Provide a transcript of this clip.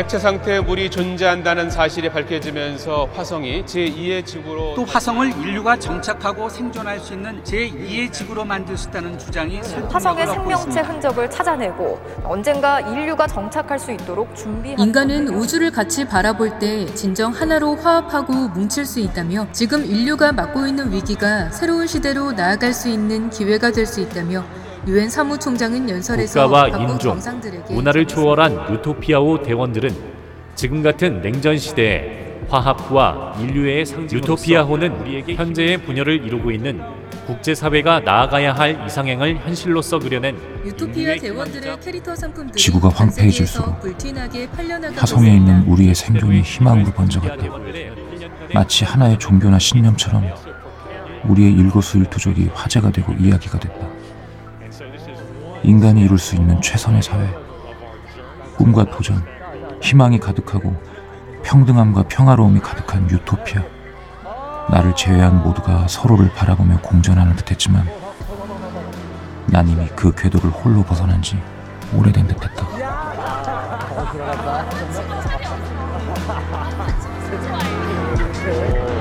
액체 상태의 물이 존재한다는 사실이 밝혀지면서 화성이 제2의 지구로 또 화성을 인류가 정착하고 생존할 수 있는 제2의 지구로 만들 수 있다는 주장이 화성의 생명체. 흔적을 찾아내고 언젠가 인류가 정착할 수 있도록 준비하는 인간은. 우주를 같이 바라볼 때 진정 하나로 화합하고 뭉칠 수 있다며 지금 인류가 맡고 있는 위기가 새로운 시대로 나아갈 수 있는 기회가 될 수 있다며 유엔 사무총장은 연설에서 국가와 각국 인종, 정상들에게 문화를. 초월한 유토피아호 대원들은 지금 같은 냉전 시대에 화합과 인류의 상징 유토피아호는 현재의 분열을 이루고 있는 국제사회가 나아가야 할 이상행을 현실로서 그려낸 유토피아 대원들의 캐릭터 상품들이 지구가 전 황폐해질수록 세계에서 불티나게 팔려나가고 화성에. 있는 우리의 생존이 희망으로 번져갔다. 마치 하나의 종교나 신념처럼 우리의 일거수일투족이 화제가 되고 이야기가 됐다. 인간이 이룰 수 있는 최선의 사회, 꿈과 도전, 희망이 가득하고 평등함과 평화로움이 가득한 유토피아. 나를 제외한 모두가 서로를 바라보며 공존하는 듯했지만 난 이미 그 궤도를 홀로 벗어난 지 오래된 듯했다. 어,